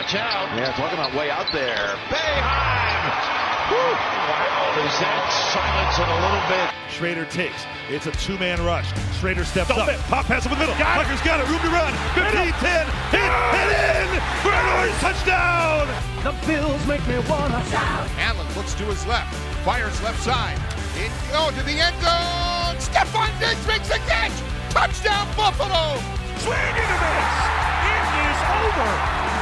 Watch out. Yeah, talking about way out there. Boeheim! Wow, is that silence in a little bit? Schrader takes. It's a two-man rush. Schrader steps Don't up. fit. Pop pass over the middle. Got it. Tucker's got it. Room to run. 15, 10. Hit and in. For an orange touchdown. The Bills make me wanna shout. Allen looks to his left, fires left side. In, oh, to the end zone. Stefon Diggs makes the catch. Touchdown, Buffalo. Swing and a miss. It is over.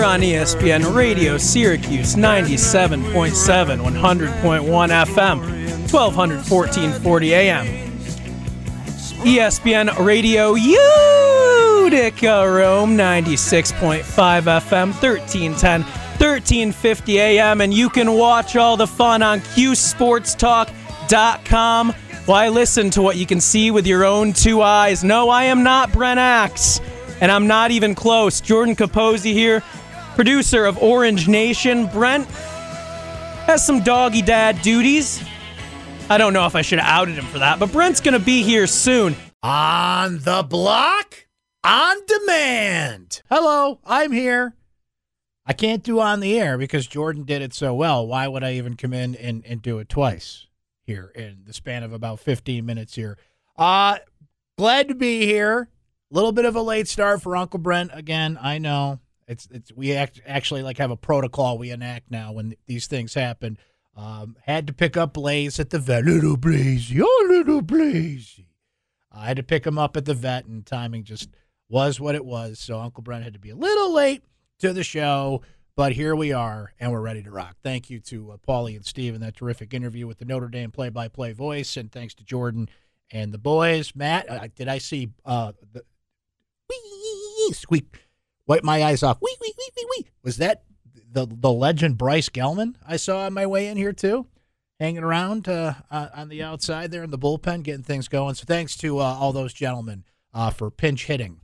Here on ESPN Radio Syracuse 97.7, 100.1 FM, 1200 1440 AM. ESPN Radio Utica Rome 96.5 FM 1310 1350 AM and you can watch all the fun on QSportsTalk.com. Why listen to what you can see with your own two eyes? No, I am not Brent Axe, and I'm not even close. Jordan Capozzi here, producer of Orange Nation. Brent has some doggy dad duties. I don't know if I should have outed him for that, but Brent's going to be here soon. On the block, on demand. Hello, I'm here. I can't do on the air because Jordan did it so well. Why would I even come in and, and do it twice here in the span of about 15 minutes here? Uh glad to be here. A little bit of a late start for Uncle Brent again. I know. It's it's we act, actually like have a protocol we enact now when these things happen. Um, had to pick up Blaze at the vet. Little Blaze, your little Blaze. I had to pick him up at the vet, and timing just was what it was. So Uncle Brent had to be a little late to the show, but here we are, and we're ready to rock. Thank you to uh, Paulie and Steve and that terrific interview with the Notre Dame play-by-play voice, and thanks to Jordan and the boys. Matt, uh, did I see uh, the squeak? Wipe my eyes off. Wee wee wee wee wee. Was that the the legend Bryce Gelman I saw on my way in here too? hanging around uh, on the outside there in the bullpen, getting things going. So thanks to uh, all those gentlemen uh, for pinch hitting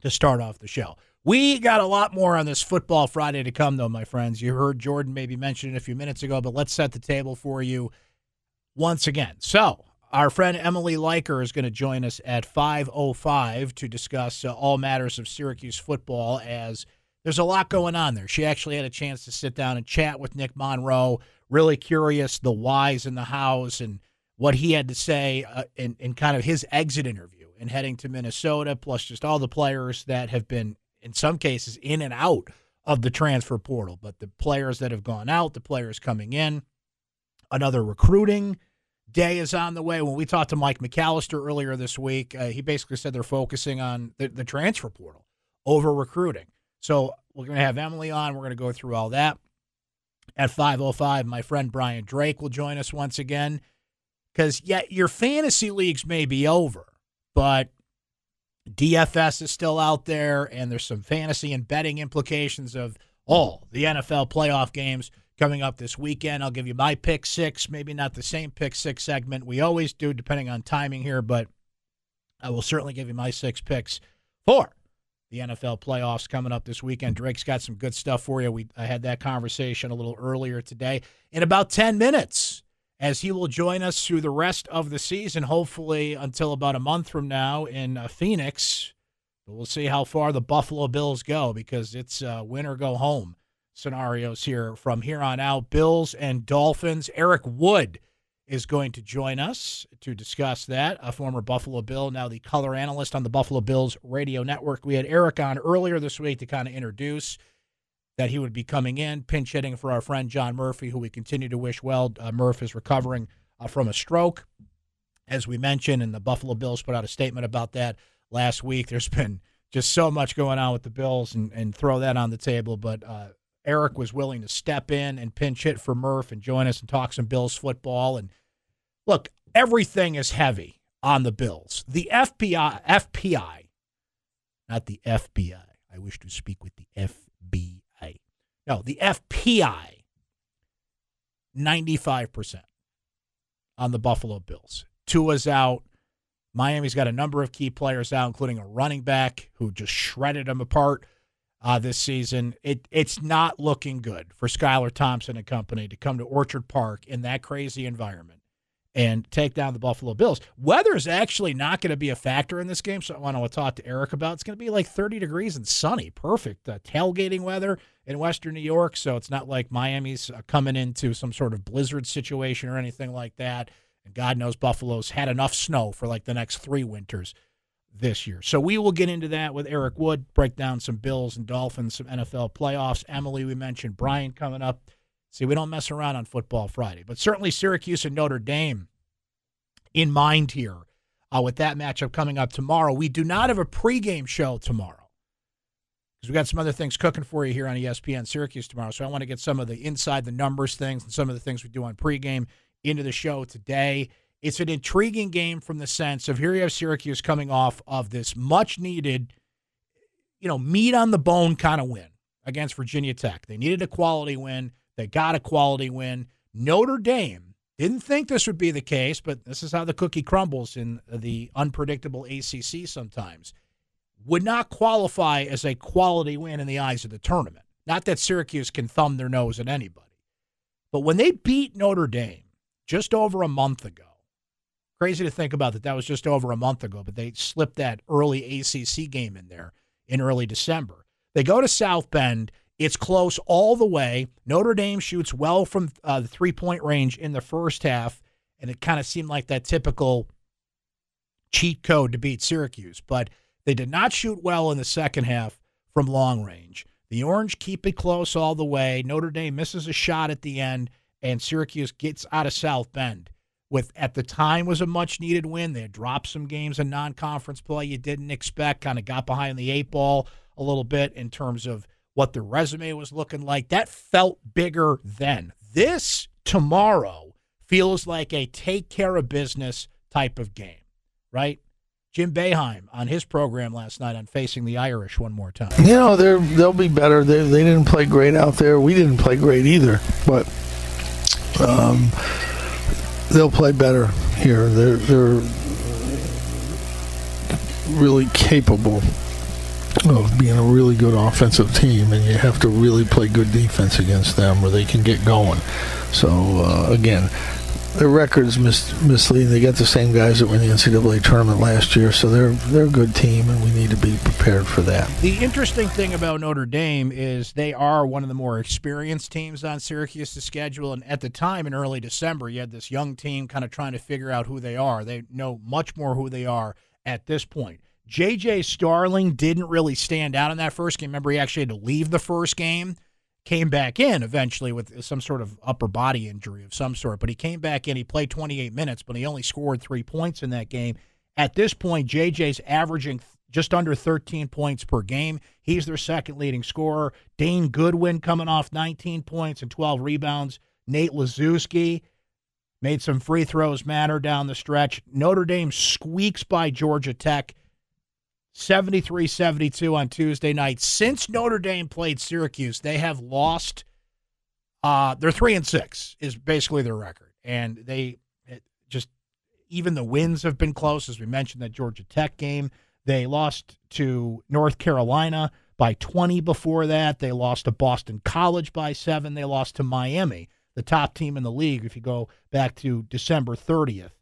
to start off the show. We got a lot more on this Football Friday to come, though, my friends. You heard Jordan maybe mention it a few minutes ago, but let's set the table for you once again. So, our friend Emily Leiker is going to join us at 5.05 to discuss uh, all matters of Syracuse football as there's a lot going on there. She actually had a chance to sit down and chat with Nick Monroe, really curious the whys and the hows and what he had to say uh, in, in kind of his exit interview and heading to Minnesota, plus just all the players that have been, in some cases, in and out of the transfer portal. But the players that have gone out, the players coming in, another recruiting day is on the way. When we talked to Mike McAllister earlier this week, uh, he basically said they're focusing on the, the transfer portal over recruiting. So we're going to have Emily on. We're going to go through all that. At 5.05, my friend Brian Drake will join us once again. Because, yeah, your fantasy leagues may be over, but DFS is still out there, and there's some fantasy and betting implications of all the NFL playoff games coming up this weekend. I'll give you my pick six, maybe not the same pick six segment we always do, depending on timing here, but I will certainly give you my six picks for the NFL playoffs coming up this weekend. Drake's got some good stuff for you. We I had that conversation a little earlier today. In about 10 minutes, as he will join us through the rest of the season, hopefully until about a month from now in uh, Phoenix. We'll see how far the Buffalo Bills go because it's uh, win or go home scenarios here from here on out. Bills and Dolphins. Eric Wood is going to join us to discuss that. A former Buffalo Bill, now the color analyst on the Buffalo Bills radio network. We had Eric on earlier this week to kind of introduce that he would be coming in, pinch hitting for our friend John Murphy, who we continue to wish well. Uh, Murph is recovering uh, from a stroke, as we mentioned, and the Buffalo Bills put out a statement about that last week. There's been just so much going on with the Bills, and, and throw that on the table. But uh, Eric was willing to step in and pinch hit for Murph and join us and talk some Bills football. And look, everything is heavy on the Bills. The FBI, FPI, not the FBI. I wish to speak with the FBI. No, the FPI, 95% on the Buffalo Bills. Tua's out. Miami's got a number of key players out, including a running back who just shredded them apart uh, this season. It it's not looking good for Skylar Thompson and company to come to Orchard Park in that crazy environment and take down the Buffalo Bills. Weather is actually not going to be a factor in this game, so I want to talk to Eric about. It's going to be like 30 degrees and sunny, perfect uh, tailgating weather in Western New York. So it's not like Miami's uh, coming into some sort of blizzard situation or anything like that. And God knows Buffalo's had enough snow for like the next three winters this year. So we will get into that with Eric Wood, break down some Bills and Dolphins, some NFL playoffs. Emily, we mentioned Brian coming up. See, we don't mess around on Football Friday, but certainly Syracuse and Notre Dame in mind here uh, with that matchup coming up tomorrow. We do not have a pregame show tomorrow because we got some other things cooking for you here on ESPN Syracuse tomorrow. So I want to get some of the inside the numbers things and some of the things we do on pregame into the show today. It's an intriguing game from the sense of here you have Syracuse coming off of this much needed, you know, meat on the bone kind of win against Virginia Tech. They needed a quality win. They got a quality win. Notre Dame didn't think this would be the case, but this is how the cookie crumbles in the unpredictable ACC sometimes. Would not qualify as a quality win in the eyes of the tournament. Not that Syracuse can thumb their nose at anybody. But when they beat Notre Dame just over a month ago, crazy to think about that that was just over a month ago, but they slipped that early ACC game in there in early December. They go to South Bend it's close all the way. Notre Dame shoots well from uh, the three point range in the first half, and it kind of seemed like that typical cheat code to beat Syracuse. But they did not shoot well in the second half from long range. The Orange keep it close all the way. Notre Dame misses a shot at the end, and Syracuse gets out of South Bend. With at the time was a much needed win. They dropped some games in non conference play you didn't expect. Kind of got behind the eight ball a little bit in terms of what the resume was looking like. That felt bigger then. This tomorrow feels like a take care of business type of game, right? Jim Boeheim on his program last night on Facing the Irish one more time. You know, they're they'll be better. They they didn't play great out there. We didn't play great either, but um, they'll play better here. They're they're really capable of being a really good offensive team, and you have to really play good defense against them, or they can get going. So uh, again, their record's mis- misleading. They got the same guys that were in the NCAA tournament last year, so they're they're a good team, and we need to be prepared for that. The interesting thing about Notre Dame is they are one of the more experienced teams on Syracuse's schedule, and at the time in early December, you had this young team kind of trying to figure out who they are. They know much more who they are at this point. JJ Starling didn't really stand out in that first game. Remember, he actually had to leave the first game, came back in eventually with some sort of upper body injury of some sort. But he came back in. He played 28 minutes, but he only scored three points in that game. At this point, JJ's averaging just under 13 points per game. He's their second leading scorer. Dane Goodwin coming off 19 points and 12 rebounds. Nate Laszewski made some free throws matter down the stretch. Notre Dame squeaks by Georgia Tech 73 72 on Tuesday night. Since Notre Dame played Syracuse, they have lost. Uh, they're three and six is basically their record, and they just even the wins have been close. As we mentioned, that Georgia Tech game, they lost to North Carolina by 20. Before that, they lost to Boston College by seven. They lost to Miami, the top team in the league. If you go back to December 30th,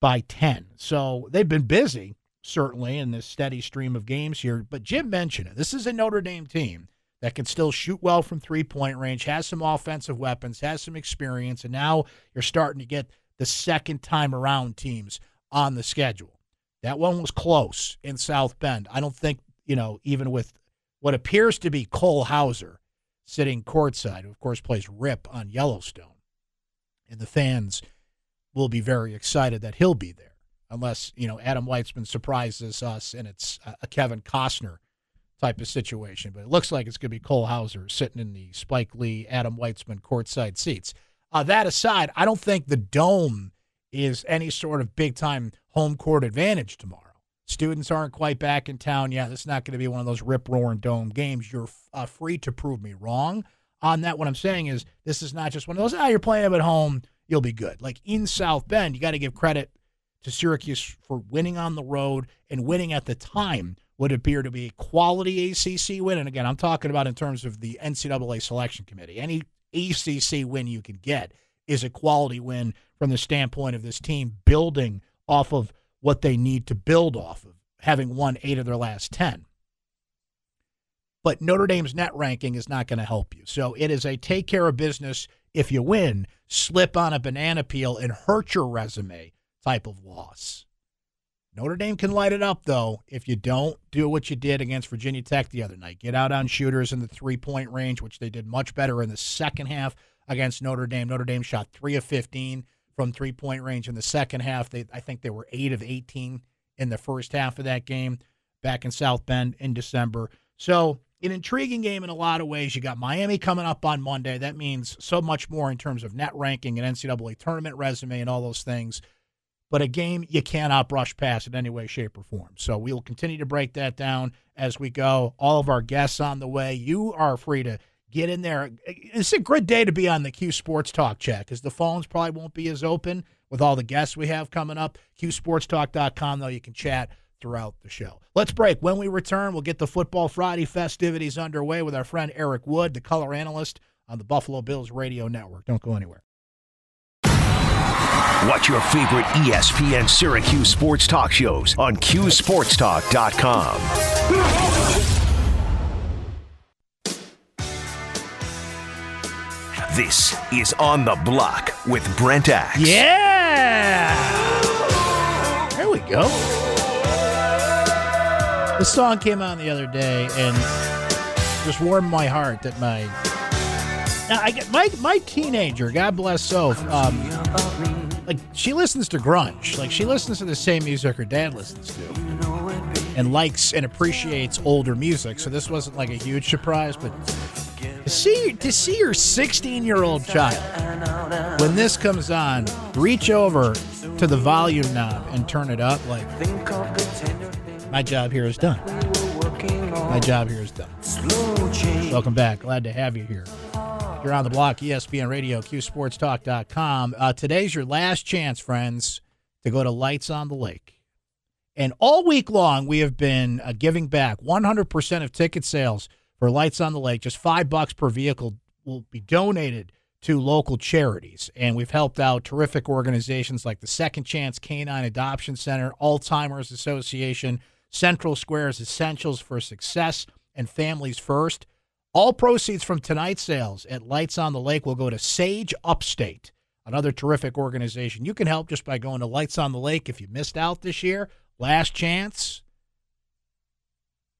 by 10. So they've been busy certainly, in this steady stream of games here. But Jim mentioned it. This is a Notre Dame team that can still shoot well from three point range, has some offensive weapons, has some experience, and now you're starting to get the second time around teams on the schedule. That one was close in South Bend. I don't think, you know, even with what appears to be Cole Hauser sitting courtside, who of course plays Rip on Yellowstone, and the fans will be very excited that he'll be there unless you know Adam Weitsman surprises us and it's a Kevin Costner type of situation. But it looks like it's going to be Cole Hauser sitting in the Spike Lee, Adam Weitsman courtside seats. Uh, that aside, I don't think the dome is any sort of big time home court advantage tomorrow. Students aren't quite back in town yet. It's not going to be one of those rip roaring dome games. You're uh, free to prove me wrong on that. What I'm saying is, this is not just one of those, ah, you're playing them at home, you'll be good. Like in South Bend, you got to give credit to Syracuse for winning on the road and winning at the time would appear to be a quality ACC win. And again, I'm talking about in terms of the NCAA selection committee. Any ACC win you can get is a quality win from the standpoint of this team building off of what they need to build off of, having won eight of their last 10. But Notre Dame's net ranking is not going to help you. So it is a take care of business if you win, slip on a banana peel and hurt your resume type of loss. Notre Dame can light it up, though, if you don't do what you did against Virginia Tech the other night. Get out on shooters in the three point range, which they did much better in the second half against Notre Dame. Notre Dame shot three of 15 from three point range in the second half. They, I think they were eight of 18 in the first half of that game back in South Bend in December. So, an intriguing game in a lot of ways. You got Miami coming up on Monday. That means so much more in terms of net ranking and NCAA tournament resume and all those things but a game you cannot brush past in any way, shape, or form. So we will continue to break that down as we go. All of our guests on the way. You are free to get in there. It's a good day to be on the Q Sports Talk chat because the phones probably won't be as open with all the guests we have coming up. QSportsTalk.com, though, you can chat throughout the show. Let's break. When we return, we'll get the Football Friday festivities underway with our friend Eric Wood, the color analyst on the Buffalo Bills Radio Network. Don't go anywhere. Watch your favorite ESPN Syracuse sports talk shows on QSportsTalk.com. This is On the Block with Brent Axe. Yeah! There we go. The song came out the other day and just warmed my heart that my now I get my my teenager, God bless Soph, um, like she listens to grunge. Like she listens to the same music her dad listens to. And likes and appreciates older music. So this wasn't like a huge surprise, but to see to see your 16 year old child when this comes on, reach over to the volume knob and turn it up. Like my job here is done. My job here is done. Welcome back. Glad to have you here. You're on the block, ESPN Radio, QSportsTalk.com. Uh, today's your last chance, friends, to go to Lights on the Lake. And all week long, we have been uh, giving back 100% of ticket sales for Lights on the Lake. Just five bucks per vehicle will be donated to local charities. And we've helped out terrific organizations like the Second Chance Canine Adoption Center, Alzheimer's Association, Central Squares Essentials for Success, and Families First. All proceeds from tonight's sales at Lights on the Lake will go to Sage Upstate, another terrific organization. You can help just by going to Lights on the Lake if you missed out this year. Last chance.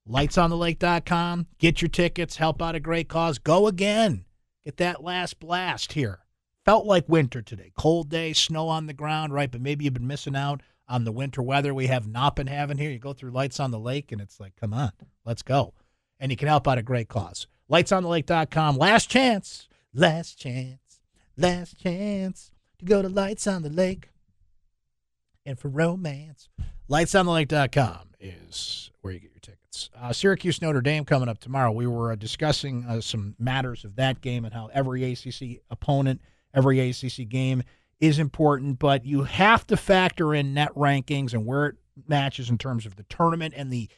LightsOnTheLake.com. Get your tickets. Help out a great cause. Go again. Get that last blast here. Felt like winter today. Cold day, snow on the ground, right? But maybe you've been missing out on the winter weather we have not been having here. You go through Lights on the Lake, and it's like, come on, let's go. And you can help out a great cause lightsonthelake.com. Last chance, last chance, last chance to go to Lights on the Lake. And for romance, lightsonthelake.com is where you get your tickets. Uh, Syracuse Notre Dame coming up tomorrow. We were uh, discussing uh, some matters of that game and how every ACC opponent, every ACC game is important, but you have to factor in net rankings and where it matches in terms of the tournament and the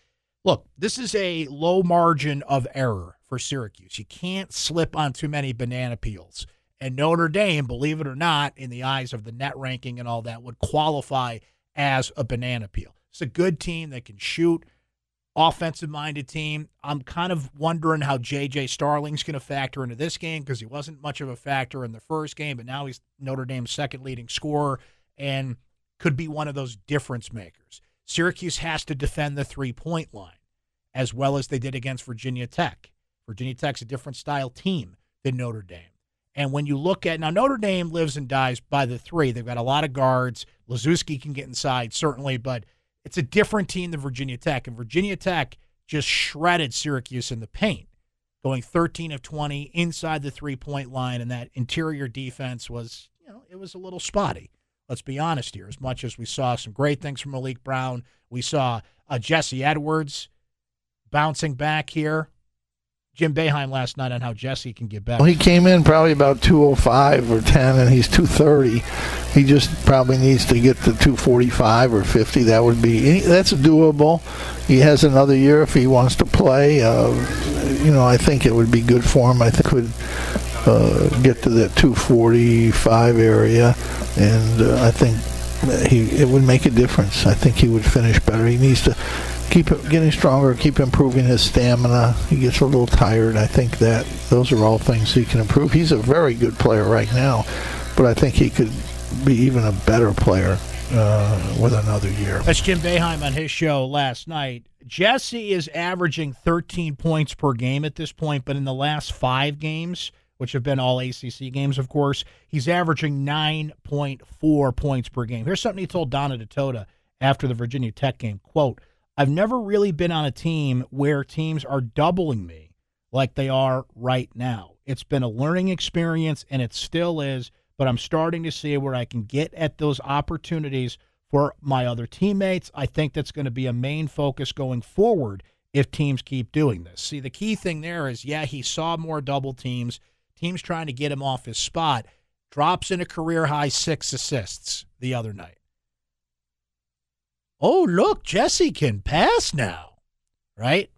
look, this is a low margin of error for Syracuse. You can't slip on too many banana peels. And Notre Dame, believe it or not, in the eyes of the net ranking and all that, would qualify as a banana peel. It's a good team that can shoot, offensive minded team. I'm kind of wondering how JJ Starling's going to factor into this game because he wasn't much of a factor in the first game, but now he's Notre Dame's second leading scorer and could be one of those difference makers. Syracuse has to defend the three point line as well as they did against Virginia Tech. Virginia Tech's a different style team than Notre Dame. And when you look at now, Notre Dame lives and dies by the three. They've got a lot of guards. Laszewski can get inside, certainly, but it's a different team than Virginia Tech. And Virginia Tech just shredded Syracuse in the paint, going 13 of 20 inside the three point line. And that interior defense was, you know, it was a little spotty. Let's be honest here. As much as we saw some great things from Maliq Brown, we saw uh, Jesse Edwards bouncing back here. Jim Boeheim last night on how Jesse can get better. Well, he came in probably about 205 or 10, and he's 230. He just probably needs to get to 245 or 50. That would be that's doable. He has another year if he wants to play. Uh, you know, I think it would be good for him. I think could uh, get to that 245 area, and uh, I think he it would make a difference. I think he would finish better. He needs to keep getting stronger, keep improving his stamina. He gets a little tired. I think that those are all things he can improve. He's a very good player right now, but I think he could be even a better player uh, with another year. That's Jim Boeheim on his show last night. Jesse is averaging 13 points per game at this point, but in the last five games, which have been all ACC games, of course, he's averaging 9.4 points per game. Here's something he told Donna Ditota after the Virginia Tech game. Quote, I've never really been on a team where teams are doubling me like they are right now. It's been a learning experience and it still is, but I'm starting to see where I can get at those opportunities for my other teammates. I think that's going to be a main focus going forward if teams keep doing this. See, the key thing there is yeah, he saw more double teams, teams trying to get him off his spot, drops in a career high six assists the other night oh, look, Jesse can pass now, right?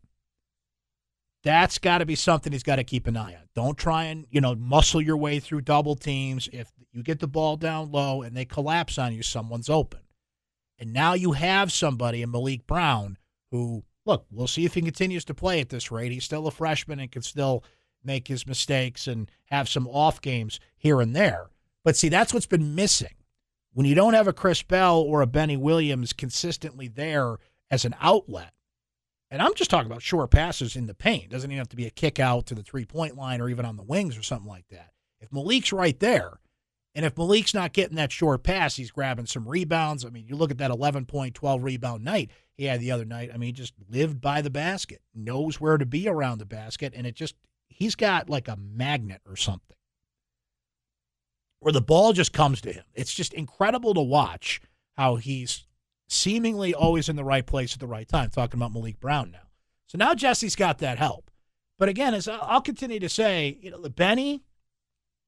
That's got to be something he's got to keep an eye on. Don't try and, you know, muscle your way through double teams. If you get the ball down low and they collapse on you, someone's open. And now you have somebody in Maliq Brown who, look, we'll see if he continues to play at this rate. He's still a freshman and can still make his mistakes and have some off games here and there. But see, that's what's been missing when you don't have a Chris Bell or a Benny Williams consistently there as an outlet, and I'm just talking about short passes in the paint, doesn't even have to be a kick out to the three point line or even on the wings or something like that. If Maliq's right there, and if Maliq's not getting that short pass, he's grabbing some rebounds. I mean, you look at that 11 point, 12 rebound night he had the other night. I mean, he just lived by the basket, knows where to be around the basket, and it just, he's got like a magnet or something where the ball just comes to him. It's just incredible to watch how he's seemingly always in the right place at the right time. Talking about Maliq Brown now. So now Jesse's got that help. But again, as I'll continue to say, you know, Benny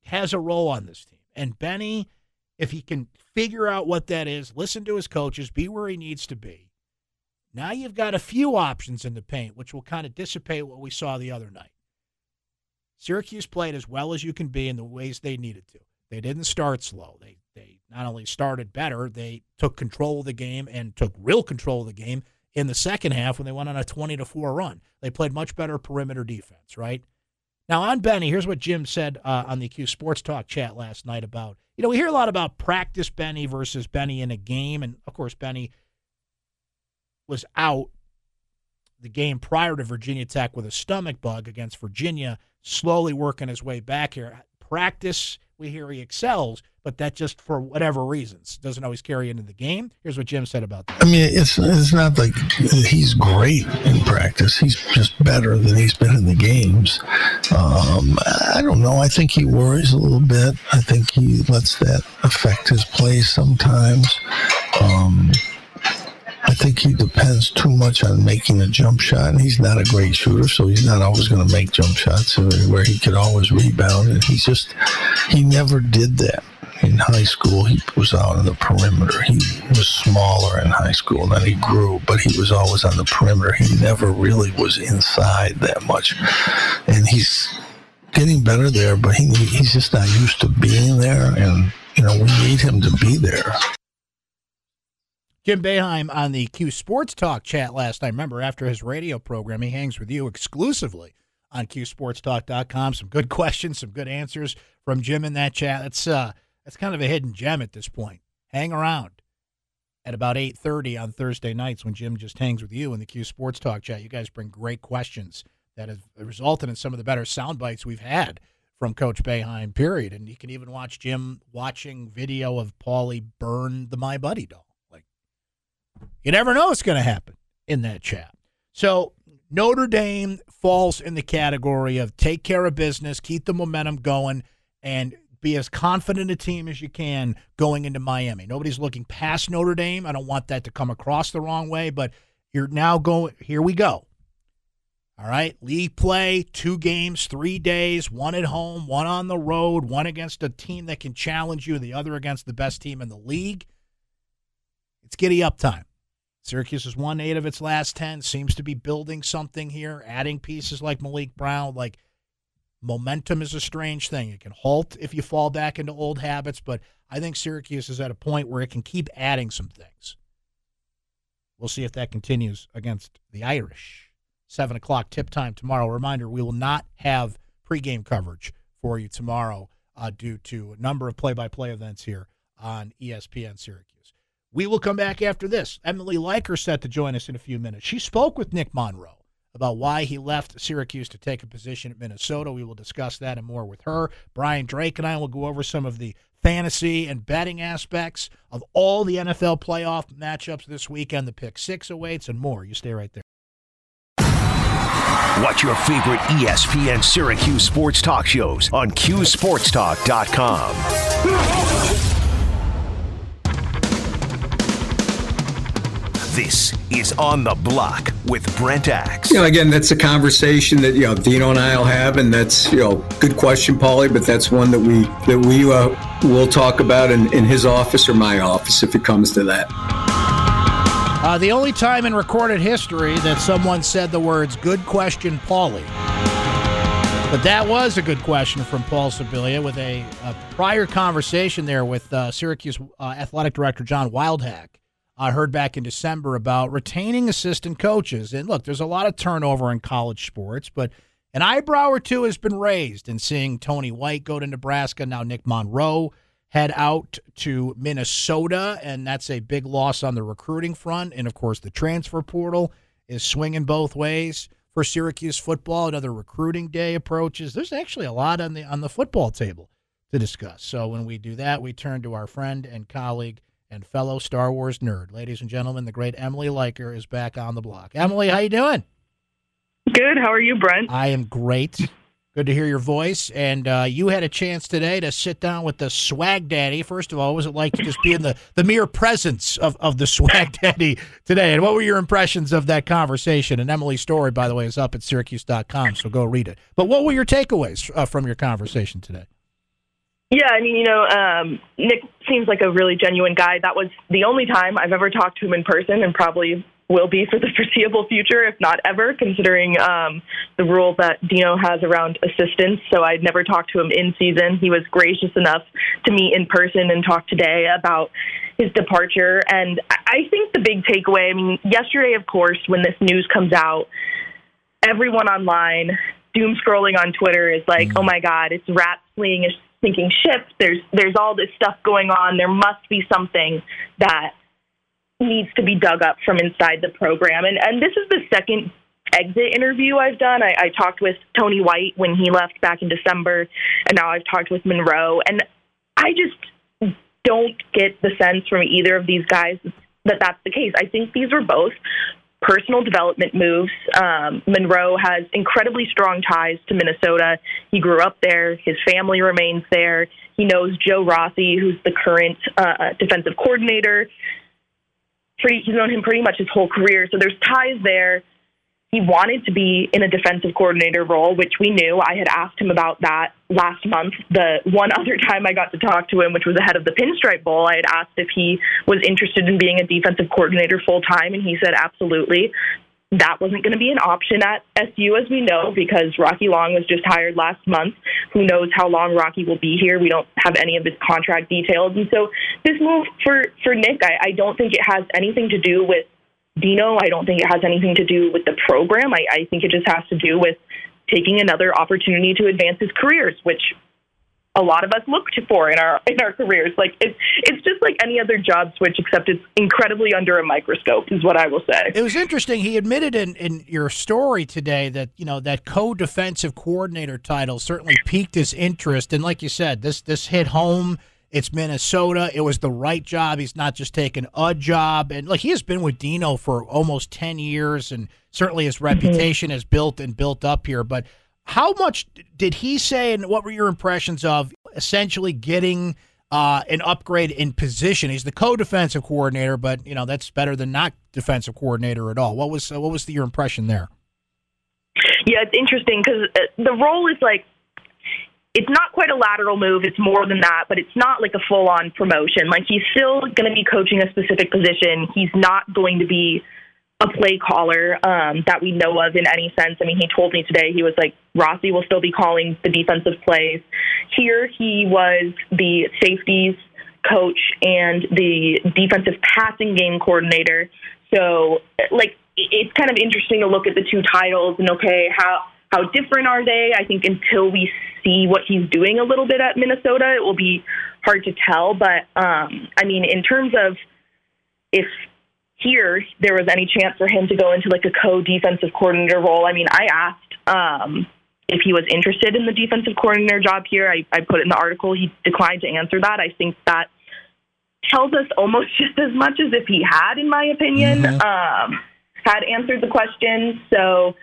has a role on this team. And Benny, if he can figure out what that is, listen to his coaches, be where he needs to be. Now you've got a few options in the paint, which will kind of dissipate what we saw the other night. Syracuse played as well as you can be in the ways they needed to. They didn't start slow. They they not only started better, they took control of the game and took real control of the game in the second half when they went on a 20 to 4 run. They played much better perimeter defense, right? Now on Benny, here's what Jim said uh, on the Q Sports Talk chat last night about you know we hear a lot about practice Benny versus Benny in a game, and of course Benny was out the game prior to Virginia Tech with a stomach bug against Virginia, slowly working his way back here. Practice we hear he excels, but that just for whatever reasons doesn't always carry into the game. Here's what Jim said about that. I mean, it's it's not like he's great in practice. He's just better than he's been in the games. Um, I don't know. I think he worries a little bit. I think he lets that affect his play sometimes. Um, I think he depends too much on making a jump shot, and he's not a great shooter, so he's not always going to make jump shots where he could always rebound. And he just, he never did that. In high school, he was out on the perimeter. He was smaller in high school, then he grew, but he was always on the perimeter. He never really was inside that much. And he's getting better there, but he, he's just not used to being there. And, you know, we need him to be there. Jim Boeheim on the Q Sports Talk chat last night. Remember, after his radio program, he hangs with you exclusively on QSportsTalk.com. Some good questions, some good answers from Jim in that chat. That's uh, that's kind of a hidden gem at this point. Hang around at about 8.30 on Thursday nights when Jim just hangs with you in the Q Sports Talk chat. You guys bring great questions that have resulted in some of the better sound bites we've had from Coach Boeheim, period. And you can even watch Jim watching video of Paulie burn the My Buddy doll. You never know what's going to happen in that chat. So Notre Dame falls in the category of take care of business, keep the momentum going, and be as confident a team as you can going into Miami. Nobody's looking past Notre Dame. I don't want that to come across the wrong way, but you're now going. Here we go. All right, league play, two games, three days, one at home, one on the road, one against a team that can challenge you, the other against the best team in the league. It's giddy up time. Syracuse has won eight of its last 10, seems to be building something here, adding pieces like Maliq Brown. Like, momentum is a strange thing. It can halt if you fall back into old habits, but I think Syracuse is at a point where it can keep adding some things. We'll see if that continues against the Irish. 7 o'clock tip time tomorrow. Reminder we will not have pregame coverage for you tomorrow uh, due to a number of play by play events here on ESPN Syracuse. We will come back after this. Emily Leiker set to join us in a few minutes. She spoke with Nick Monroe about why he left Syracuse to take a position at Minnesota. We will discuss that and more with her. Brian Drake and I will go over some of the fantasy and betting aspects of all the NFL playoff matchups this weekend. The pick six awaits and more. You stay right there. Watch your favorite ESPN Syracuse sports talk shows on QSportsTalk.com. This is On the Block with Brent Axe. You know, again, that's a conversation that, you know, Dino and I will have, and that's, you know, good question, Paulie, but that's one that we that we uh, will talk about in, in his office or my office if it comes to that. Uh, the only time in recorded history that someone said the words "Good question, Paulie." But that was a good question from Paul Sibilia with a, a prior conversation there with uh, Syracuse uh, athletic director John Wildhack. I heard back in December about retaining assistant coaches. And look, there's a lot of turnover in college sports, but an eyebrow or two has been raised in seeing Tony White go to Nebraska. Now Nick Monroe head out to Minnesota, and that's a big loss on the recruiting front. And of course, the transfer portal is swinging both ways for Syracuse football. Another recruiting day approaches. There's actually a lot on the on the football table to discuss. So when we do that, we turn to our friend and colleague and fellow Star Wars nerd. Ladies and gentlemen, the great Emily Leiker is back on the block. Emily, how you doing? Good. How are you, Brent? I am great. Good to hear your voice. And uh, you had a chance today to sit down with the swag daddy. First of all, what was it like to just be in the, the mere presence of, of the swag daddy today? And what were your impressions of that conversation? And Emily's story, by the way, is up at syracuse.com, so go read it. But what were your takeaways uh, from your conversation today? Yeah, I mean, you know, um, Nick seems like a really genuine guy. That was the only time I've ever talked to him in person, and probably will be for the foreseeable future, if not ever, considering um, the rule that Dino has around assistants. So I'd never talked to him in season. He was gracious enough to meet in person and talk today about his departure. And I think the big takeaway, I mean, yesterday, of course, when this news comes out, everyone online doom scrolling on Twitter is like, mm-hmm. "Oh my God, it's rat fleeing sinking ship. There's there's all this stuff going on. There must be something that needs to be dug up from inside the program. And and this is the second exit interview I've done. I, I talked with Tony White when he left back in December, and now I've talked with Monroe. And I just don't get the sense from either of these guys that that's the case. I think these were both personal development moves. Um, Monroe has incredibly strong ties to Minnesota. He grew up there. His family remains there. He knows Joe Rossi, who's the current uh, defensive coordinator. Pretty, he's known him pretty much his whole career. So there's ties there. He wanted to be in a defensive coordinator role, which we knew. I had asked him about that last month. The one other time I got to talk to him, which was ahead of the Pinstripe Bowl, I had asked if he was interested in being a defensive coordinator full time, and he said absolutely. That wasn't going to be an option at SU, as we know, because Rocky Long was just hired last month. Who knows how long Rocky will be here? We don't have any of his contract details, and so this move for for Nick, I, I don't think it has anything to do with Dino. I don't think it has anything to do with the program. I, I think it just has to do with taking another opportunity to advance his careers, which a lot of us look for in our in our careers. Like it's it's just like any other job switch, except it's incredibly under a microscope, is what I will say. It was interesting. He admitted in in your story today that you know that co-defensive coordinator title certainly piqued his interest, and like you said, this this hit home it's Minnesota. It was the right job. He's not just taking a job. And like he has been with Dino for almost 10 years, and certainly his mm-hmm. reputation mm-hmm. has built and built up here. But how much did he say, and what were your impressions of essentially getting uh, an upgrade in position? He's the co-defensive coordinator, but you know that's better than not defensive coordinator at all. What was uh, what was the, your impression there? Yeah, it's interesting because the role is like it's not quite a lateral move. It's more than that, but it's not like a full on promotion. Like he's still going to be coaching a specific position. He's not going to be a play caller um, that we know of in any sense. I mean, he told me today he was like Rossi will still be calling the defensive plays. Here he was the safeties coach and the defensive passing game coordinator. So like it's kind of interesting to look at the two titles and okay how how different are they? I think until we see what he's doing a little bit at Minnesota, it will be hard to tell. But um, I mean, in terms of if here there was any chance for him to go into like a co-defensive coordinator role, I mean, I asked um, if he was interested in the defensive coordinator job here. I, I put it in the article. He declined to answer that. I think that tells us almost just as much as if he had, in my opinion, mm-hmm. um, had answered the question. So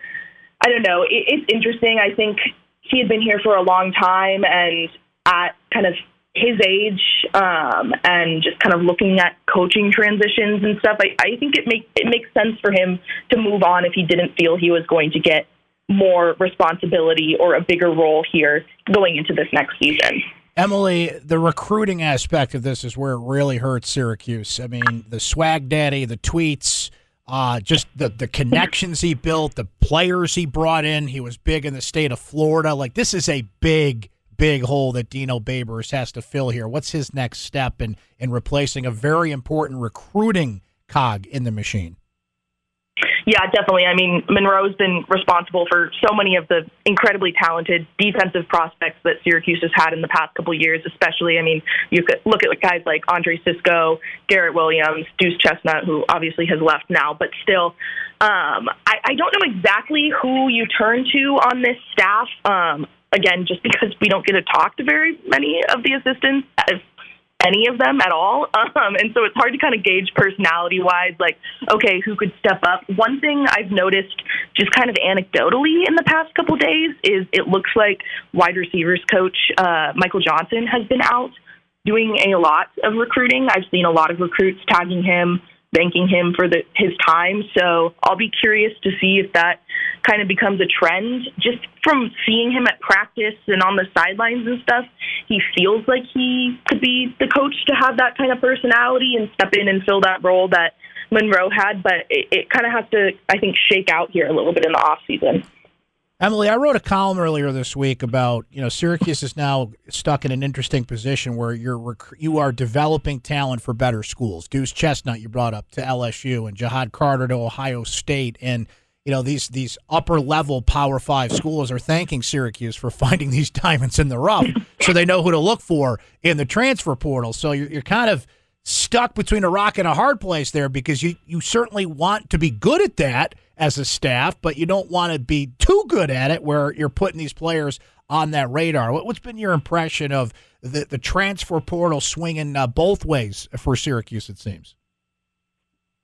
I don't know. It, it's interesting. I think he had been here for a long time, and at kind of his age, um, and just kind of looking at coaching transitions and stuff, I, I think it makes it makes sense for him to move on if he didn't feel he was going to get more responsibility or a bigger role here going into this next season. Emily, the recruiting aspect of this is where it really hurts Syracuse. I mean, the swag daddy, the tweets, uh, just the the connections he built, the players he brought in. He was big in the state of Florida. Like this is a big, big hole that Dino Babers has to fill here. What's his next step in in replacing a very important recruiting cog in the machine? Yeah, definitely. I mean, Monroe's been responsible for so many of the incredibly talented defensive prospects that Syracuse has had in the past couple years, especially. I mean, you could look at guys like Andre Cisco, Garrett Williams, Duce Chestnut, who obviously has left now, but still, um, I, I don't know exactly who you turn to on this staff. Um, again, just because we don't get to talk to very many of the assistants as any of them at all. Um, and so it's hard to kind of gauge personality wise, like, okay, who could step up. One thing I've noticed just kind of anecdotally in the past couple days is it looks like wide receivers coach uh, Michael Johnson has been out doing a lot of recruiting. I've seen a lot of recruits tagging him thanking him for the, his time. So I'll be curious to see if that kind of becomes a trend. Just from seeing him at practice and on the sidelines and stuff, he feels like he could be the coach to have that kind of personality and step in and fill that role that Monroe had. But it, it kind of has to, I think, shake out here a little bit in the off season. Emily, I wrote a column earlier this week about you know Syracuse is now stuck in an interesting position where you're rec- you are developing talent for better schools. Duce Chestnut you brought up to LSU and Ja'Had Carter to Ohio State, and you know these these upper level Power Five schools are thanking Syracuse for finding these diamonds in the rough, so they know who to look for in the transfer portal. So you're, you're kind of stuck between a rock and a hard place there because you you certainly want to be good at that as a staff, but you don't want to be too good at it where you're putting these players on that radar. What's been your impression of the, the transfer portal swinging uh, both ways for Syracuse, it seems?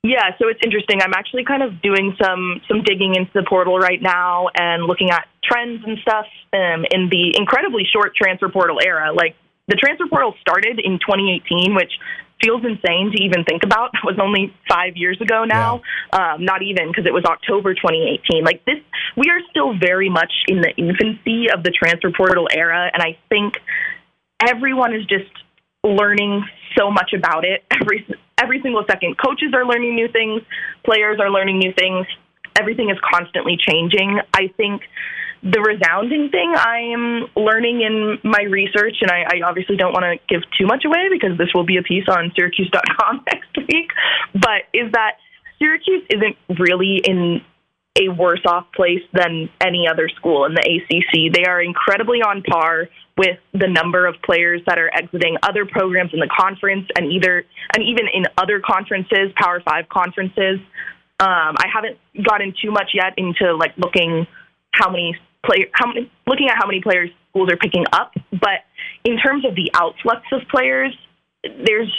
Yeah, so it's interesting. I'm actually kind of doing some some digging into the portal right now and looking at trends and stuff um, in the incredibly short transfer portal era. Like the transfer portal started in 2018, which feels insane to even think about. That was only five years ago now. Yeah. Um, not even because it was October 2018. Like this, we are still very much in the infancy of the transfer portal era, and I think everyone is just learning so much about it every every single second. Coaches are learning new things, players are learning new things. Everything is constantly changing. I think the resounding thing I am learning in my research, and I, I obviously don't want to give too much away because this will be a piece on Syracuse.com next week, but is that Syracuse isn't really in a worse off place than any other school in the ACC. They are incredibly on par with the number of players that are exiting other programs in the conference and either and even in other conferences, Power 5 conferences. Um, I haven't gotten too much yet into like looking how many player how many looking at how many players schools are picking up, but in terms of the outflux of players, there's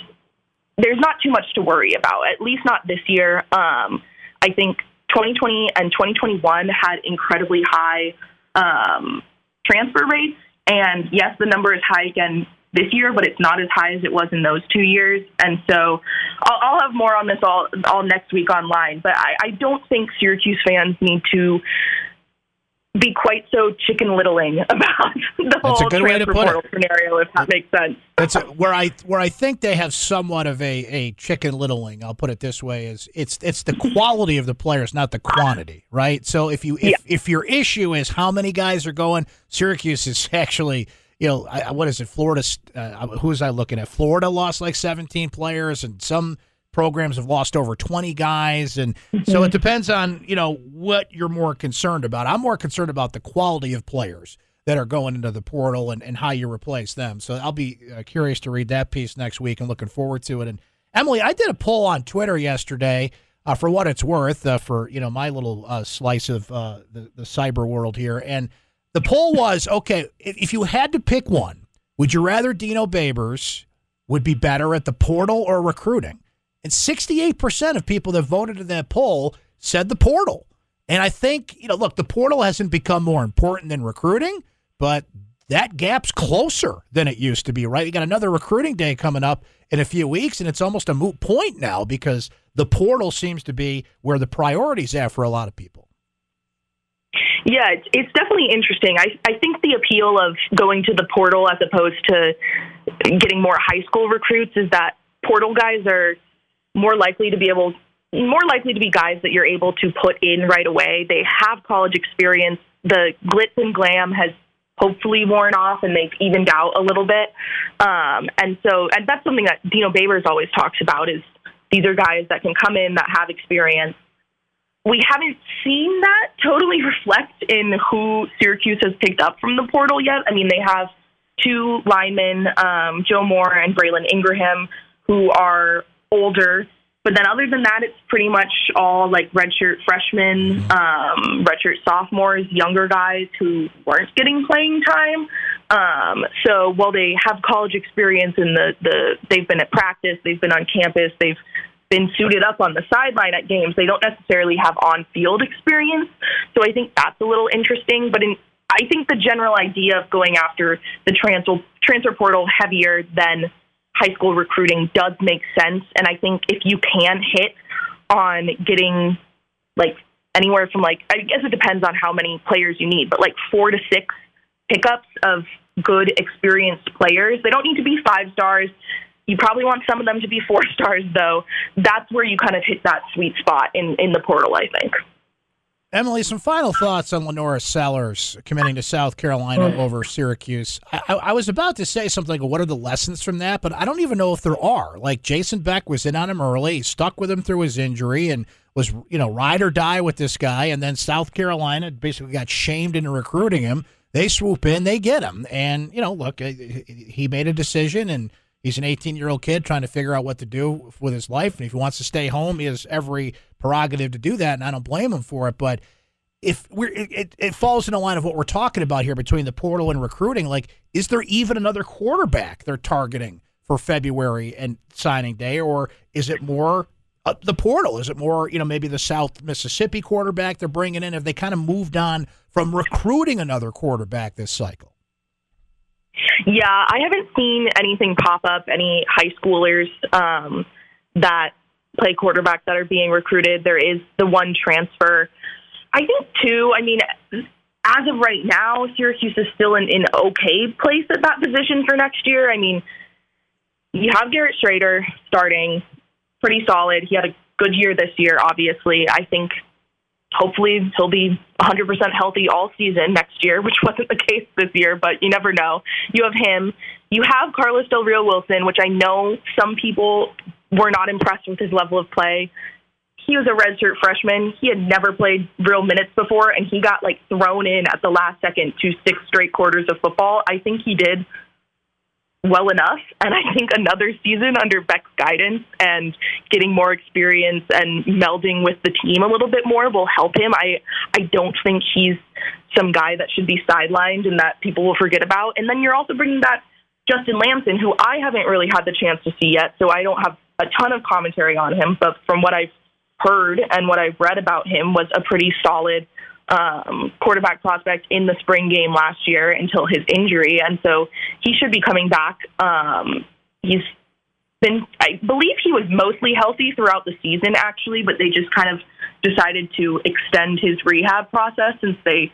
there's not too much to worry about. At least not this year. Um, I think 2020 and 2021 had incredibly high um, transfer rates. And yes, the number is high again this year, but it's not as high as it was in those two years. And so I'll, I'll have more on this all all next week online. But I, I don't think Syracuse fans need to be quite so chicken littling about the That's a whole good way to transfer put it. portal scenario, if that makes sense. That's a, where I where I think they have somewhat of a, a chicken littling. I'll put it this way: is it's it's the quality of the players, not the quantity, right? So if you if, if your issue is how many guys are going, Syracuse is actually you know I, what is it? Florida? Uh, who was I looking at? Florida lost like seventeen players, and some programs have lost over 20 guys and so it depends on you know what you're more concerned about. I'm more concerned about the quality of players that are going into the portal and, and how you replace them. So i'll be uh, curious to read that piece next week and looking forward to it. And emily i did a poll on twitter yesterday uh, for what it's worth uh, for you know my little uh, slice of uh, the, the cyber world here. And the poll was okay if, if you had to pick one would you rather dino babers would be better at the portal or recruiting and 68% of people that voted in that poll said the portal. And I think, you know, look, the portal hasn't become more important than recruiting, but that gap's closer than it used to be, right? You got another recruiting day coming up in a few weeks, and it's almost a moot point now because the portal seems to be where the priorities are for a lot of people. Yeah, it's, it's definitely interesting. I, I think the appeal of going to the portal as opposed to getting more high school recruits is that portal guys are more likely to be able more likely to be guys that you're able to put in right away. They have college experience. The glitz and glam has hopefully worn off and they've evened out a little bit. Um, and so, and that's something that Dino Babers always talks about is these are guys that can come in that have experience. We haven't seen that totally reflect in who Syracuse has picked up from the portal yet. I mean, they have two linemen, um, Joe Moore and Braylon Ingraham, who are older. But then, other than that, it's pretty much all like redshirt freshmen, um, redshirt sophomores, younger guys who weren't getting playing time. Um, so while they have college experience and the, the they've been at practice, they've been on campus, they've been suited up on the sideline at games. They don't necessarily have on-field experience. So I think that's a little interesting. But in, I think the general idea of going after the transfer transfer portal heavier than high school recruiting does make sense. And I think if you can hit on getting like anywhere from like, I guess it depends on how many players you need, but like four to six pickups of good experienced players. They don't need to be five stars. You probably want some of them to be four stars though. That's where you kind of hit that sweet spot in, in the portal, I think. Emily, some final thoughts on LaNorris Sellers committing to South Carolina mm. over Syracuse. I, I, I, was about to say something like, what are the lessons from that? But I don't even know if there are. Like, Jason Beck was in on him early, he stuck with him through his injury, and was, you know, ride or die with this guy. And then South Carolina basically got shamed into recruiting him. They swoop in, they get him. And, you know, look, he made a decision, and he's an 18 year old kid trying to figure out what to do with his life. And if he wants to stay home, he has every prerogative to do that, and I don't blame him for it. But if we're it, it falls in the line of what we're talking about here between the portal and recruiting, like is there even another quarterback they're targeting for February and signing day, or is it more uh, the portal? Is it more you know maybe the South Mississippi quarterback they're bringing in? Have they kind of moved on from recruiting another quarterback this cycle? Yeah, I haven't seen anything pop up. Any high schoolers um, that play quarterback that are being recruited. There is the one transfer. I think too. I mean, as of right now, Syracuse is still in an okay place at that position for next year. I mean, you have Garrett Shrader starting, pretty solid. He had a good year this year. Obviously, I think hopefully he'll be 100% healthy all season next year, which wasn't the case this year, but you never know. You have him. You have Carlos Del Rio Wilson, which I know some people were not impressed with his level of play. He was a redshirt freshman. He had never played real minutes before, and he got like thrown in at the last second to six straight quarters of football. I think he did well enough, and I think another season under Beck's guidance and getting more experience and melding with the team a little bit more will help him. I I don't think he's some guy that should be sidelined and that people will forget about. And then you're also bringing back Justin Lamson, who I haven't really had the chance to see yet, so I don't have a ton of commentary on him, but from what I've heard and what I've read about him was a pretty solid um, quarterback prospect in the spring game last year until his injury, and so he should be coming back. Um, he's been, I believe, he was mostly healthy throughout the season, actually, but they just kind of decided to extend his rehab process since they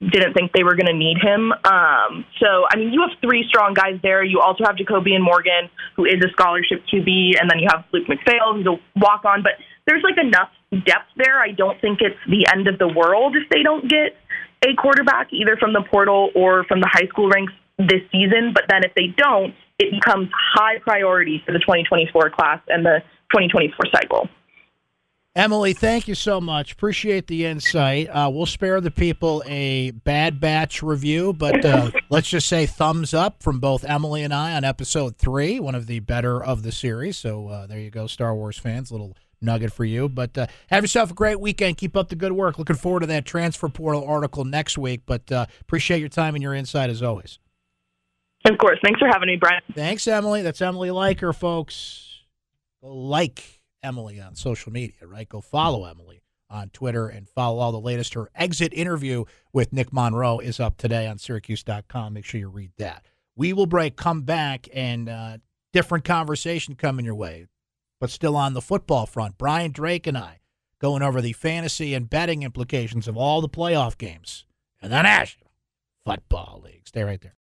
didn't think they were going to need him. Um, so, I mean, you have three strong guys there. You also have Jacobian Morgan, who is a scholarship QB, and then you have Luke McPhail, who's a walk on. But there's like enough depth there. I don't think it's the end of the world if they don't get a quarterback either from the portal or from the high school ranks this season. But then if they don't, it becomes high priority for the 2024 class and the 2024 cycle. Emily, thank you so much. Appreciate the insight. Uh, we'll spare the people a bad batch review, but uh, let's just say thumbs up from both Emily and I on episode three, one of the better of the series. So uh, there you go, Star Wars fans. Little nugget for you. But uh, have yourself a great weekend. Keep up the good work. Looking forward to that transfer portal article next week. But uh, appreciate your time and your insight as always. Of course. Thanks for having me, Brian. Thanks, Emily. That's Emily Leiker, folks. Like Emily on social media, right? Go follow Emily on Twitter and follow all the latest. Her exit interview with Nick Monroe is up today on Syracuse.com. Make sure you read that. We will break, come back, and uh, different conversation coming your way, but still on the football front. Brian Drake and I going over the fantasy and betting implications of all the playoff games and the National Football League. Stay right there.